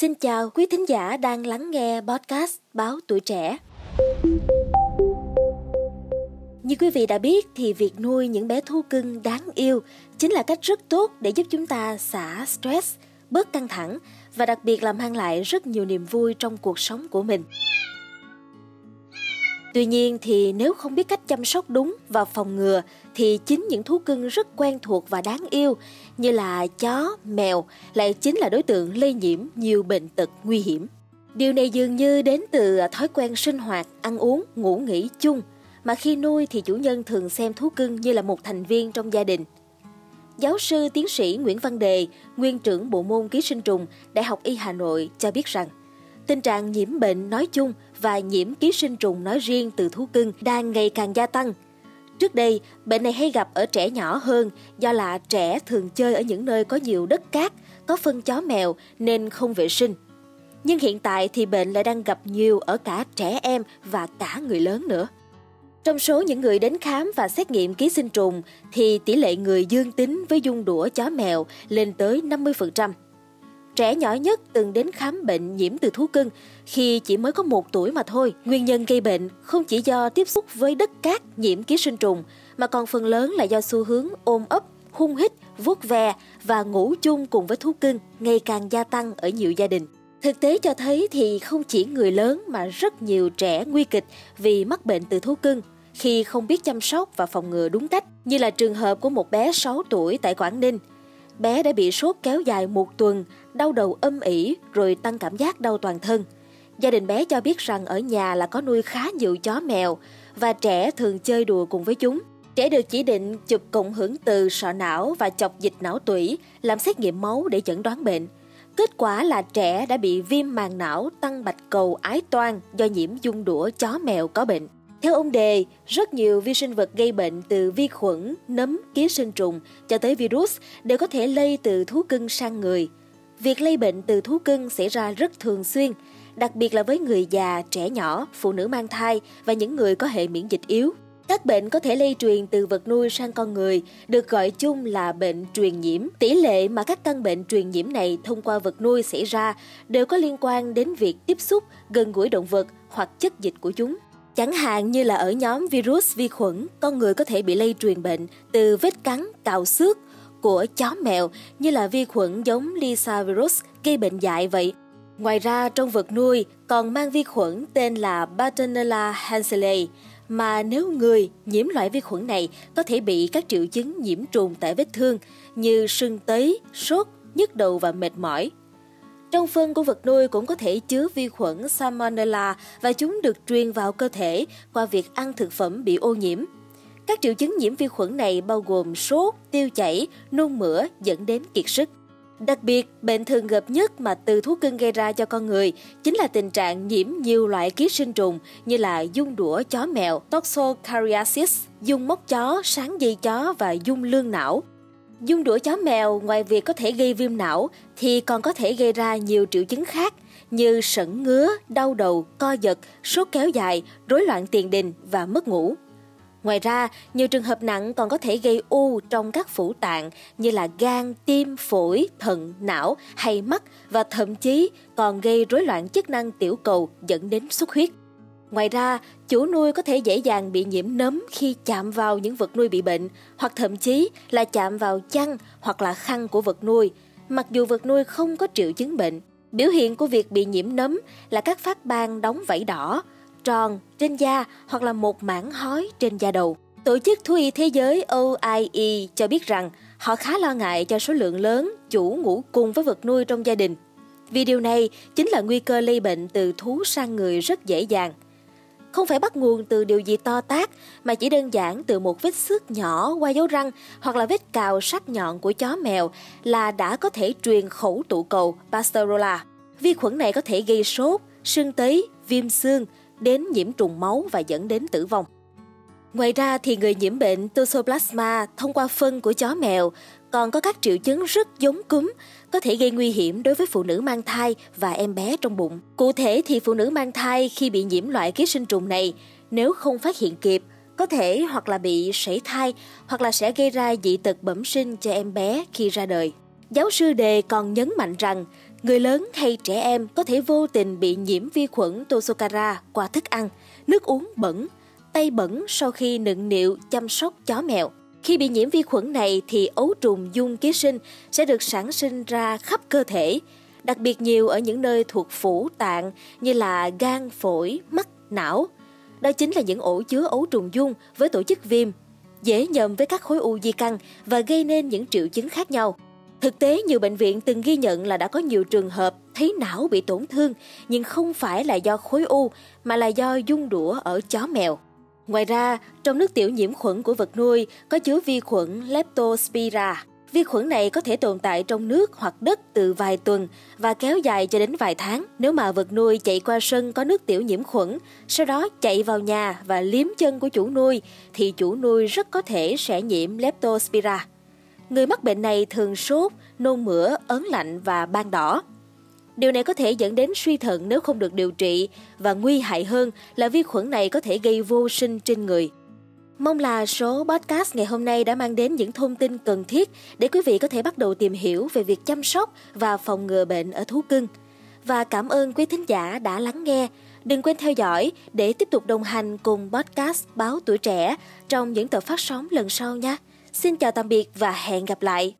Xin chào quý thính giả đang lắng nghe podcast Báo Tuổi Trẻ. Như quý vị đã biết thì việc nuôi những bé thú cưng đáng yêu chính là cách rất tốt để giúp chúng ta xả stress, bớt căng thẳng và đặc biệt là mang lại rất nhiều niềm vui trong cuộc sống của mình. Tuy nhiên thì nếu không biết cách chăm sóc đúng và phòng ngừa thì chính những thú cưng rất quen thuộc và đáng yêu như là chó, mèo lại chính là đối tượng lây nhiễm nhiều bệnh tật nguy hiểm. Điều này dường như đến từ thói quen sinh hoạt, ăn uống, ngủ nghỉ chung mà khi nuôi thì chủ nhân thường xem thú cưng như là một thành viên trong gia đình. Giáo sư tiến sĩ Nguyễn Văn Đề, nguyên trưởng bộ môn ký sinh trùng, Đại học Y Hà Nội cho biết rằng tình trạng nhiễm bệnh nói chung và nhiễm ký sinh trùng nói riêng từ thú cưng đang ngày càng gia tăng. Trước đây, bệnh này hay gặp ở trẻ nhỏ hơn do là trẻ thường chơi ở những nơi có nhiều đất cát, có phân chó mèo nên không vệ sinh. Nhưng hiện tại thì bệnh lại đang gặp nhiều ở cả trẻ em và cả người lớn nữa. Trong số những người đến khám và xét nghiệm ký sinh trùng thì tỷ lệ người dương tính với dung đũa chó mèo lên tới 50%. Trẻ nhỏ nhất từng đến khám bệnh nhiễm từ thú cưng khi chỉ mới có một tuổi mà thôi. Nguyên nhân gây bệnh không chỉ do tiếp xúc với đất cát nhiễm ký sinh trùng mà còn phần lớn là do xu hướng ôm ấp, hung hít, vuốt ve và ngủ chung cùng với thú cưng ngày càng gia tăng ở nhiều gia đình. Thực tế cho thấy thì không chỉ người lớn mà rất nhiều trẻ nguy kịch vì mắc bệnh từ thú cưng khi không biết chăm sóc và phòng ngừa đúng cách, như là trường hợp của một bé 6 tuổi tại Quảng Ninh. Bé đã bị sốt kéo dài một tuần, đau đầu âm ỉ rồi tăng cảm giác đau toàn thân. Gia đình bé cho biết rằng ở nhà là có nuôi khá nhiều chó mèo và trẻ thường chơi đùa cùng với chúng. Trẻ được chỉ định chụp cộng hưởng từ sọ não và chọc dịch não tủy, làm xét nghiệm máu để chẩn đoán bệnh. Kết quả là trẻ đã bị viêm màng não tăng bạch cầu ái toan do nhiễm dung đũa chó mèo có bệnh. Theo ông Đề, rất nhiều vi sinh vật gây bệnh từ vi khuẩn, nấm, ký sinh trùng cho tới virus đều có thể lây từ thú cưng sang người. Việc lây bệnh từ thú cưng xảy ra rất thường xuyên, đặc biệt là với người già, trẻ nhỏ, phụ nữ mang thai và những người có hệ miễn dịch yếu. Các bệnh có thể lây truyền từ vật nuôi sang con người được gọi chung là bệnh truyền nhiễm. Tỷ lệ mà các căn bệnh truyền nhiễm này thông qua vật nuôi xảy ra đều có liên quan đến việc tiếp xúc gần gũi động vật hoặc chất dịch của chúng. Chẳng hạn như là ở nhóm virus vi khuẩn, con người có thể bị lây truyền bệnh từ vết cắn, cào xước của chó mèo như là vi khuẩn giống Lisa virus gây bệnh dại vậy. Ngoài ra trong vật nuôi còn mang vi khuẩn tên là Bartonella hanselei mà nếu người nhiễm loại vi khuẩn này có thể bị các triệu chứng nhiễm trùng tại vết thương như sưng tấy, sốt, nhức đầu và mệt mỏi. Trong phân của vật nuôi cũng có thể chứa vi khuẩn Salmonella và chúng được truyền vào cơ thể qua việc ăn thực phẩm bị ô nhiễm. Các triệu chứng nhiễm vi khuẩn này bao gồm sốt, tiêu chảy, nôn mửa dẫn đến kiệt sức. Đặc biệt, bệnh thường gặp nhất mà từ thú cưng gây ra cho con người chính là tình trạng nhiễm nhiều loại ký sinh trùng như là dung đũa chó mèo, toxocariasis, dung móc chó, sáng dây chó và dung lương não. Dung đũa chó mèo ngoài việc có thể gây viêm não thì còn có thể gây ra nhiều triệu chứng khác như sẩn ngứa, đau đầu, co giật, sốt kéo dài, rối loạn tiền đình và mất ngủ. Ngoài ra, nhiều trường hợp nặng còn có thể gây u trong các phủ tạng như là gan, tim, phổi, thận, não hay mắt và thậm chí còn gây rối loạn chức năng tiểu cầu dẫn đến xuất huyết. Ngoài ra, chủ nuôi có thể dễ dàng bị nhiễm nấm khi chạm vào những vật nuôi bị bệnh hoặc thậm chí là chạm vào chăn hoặc là khăn của vật nuôi, mặc dù vật nuôi không có triệu chứng bệnh. Biểu hiện của việc bị nhiễm nấm là các phát ban đóng vảy đỏ, tròn trên da hoặc là một mảng hói trên da đầu. Tổ chức Thú y Thế giới OIE cho biết rằng họ khá lo ngại cho số lượng lớn chủ ngủ cùng với vật nuôi trong gia đình. Vì điều này chính là nguy cơ lây bệnh từ thú sang người rất dễ dàng. Không phải bắt nguồn từ điều gì to tác mà chỉ đơn giản từ một vết xước nhỏ qua dấu răng hoặc là vết cào sắc nhọn của chó mèo là đã có thể truyền khẩu tụ cầu Pasteurella. Vi khuẩn này có thể gây sốt, sưng tấy, viêm xương, đến nhiễm trùng máu và dẫn đến tử vong. Ngoài ra thì người nhiễm bệnh Toxoplasma thông qua phân của chó mèo còn có các triệu chứng rất giống cúm, có thể gây nguy hiểm đối với phụ nữ mang thai và em bé trong bụng. Cụ thể thì phụ nữ mang thai khi bị nhiễm loại ký sinh trùng này, nếu không phát hiện kịp, có thể hoặc là bị sảy thai hoặc là sẽ gây ra dị tật bẩm sinh cho em bé khi ra đời. Giáo sư Đề còn nhấn mạnh rằng Người lớn hay trẻ em có thể vô tình bị nhiễm vi khuẩn Tosokara qua thức ăn, nước uống bẩn, tay bẩn sau khi nựng niệu chăm sóc chó mèo. Khi bị nhiễm vi khuẩn này thì ấu trùng dung ký sinh sẽ được sản sinh ra khắp cơ thể, đặc biệt nhiều ở những nơi thuộc phủ tạng như là gan, phổi, mắt, não. Đó chính là những ổ chứa ấu trùng dung với tổ chức viêm, dễ nhầm với các khối u di căn và gây nên những triệu chứng khác nhau. Thực tế, nhiều bệnh viện từng ghi nhận là đã có nhiều trường hợp thấy não bị tổn thương, nhưng không phải là do khối u, mà là do dung đũa ở chó mèo. Ngoài ra, trong nước tiểu nhiễm khuẩn của vật nuôi có chứa vi khuẩn Leptospira. Vi khuẩn này có thể tồn tại trong nước hoặc đất từ vài tuần và kéo dài cho đến vài tháng. Nếu mà vật nuôi chạy qua sân có nước tiểu nhiễm khuẩn, sau đó chạy vào nhà và liếm chân của chủ nuôi, thì chủ nuôi rất có thể sẽ nhiễm Leptospira. Người mắc bệnh này thường sốt, nôn mửa, ớn lạnh và ban đỏ. Điều này có thể dẫn đến suy thận nếu không được điều trị, và nguy hại hơn là vi khuẩn này có thể gây vô sinh trên người. Mong là số podcast ngày hôm nay đã mang đến những thông tin cần thiết để quý vị có thể bắt đầu tìm hiểu về việc chăm sóc và phòng ngừa bệnh ở thú cưng. Và cảm ơn quý thính giả đã lắng nghe. Đừng quên theo dõi để tiếp tục đồng hành cùng podcast Báo Tuổi Trẻ trong những tập phát sóng lần sau nhé. Xin chào tạm biệt và hẹn gặp lại.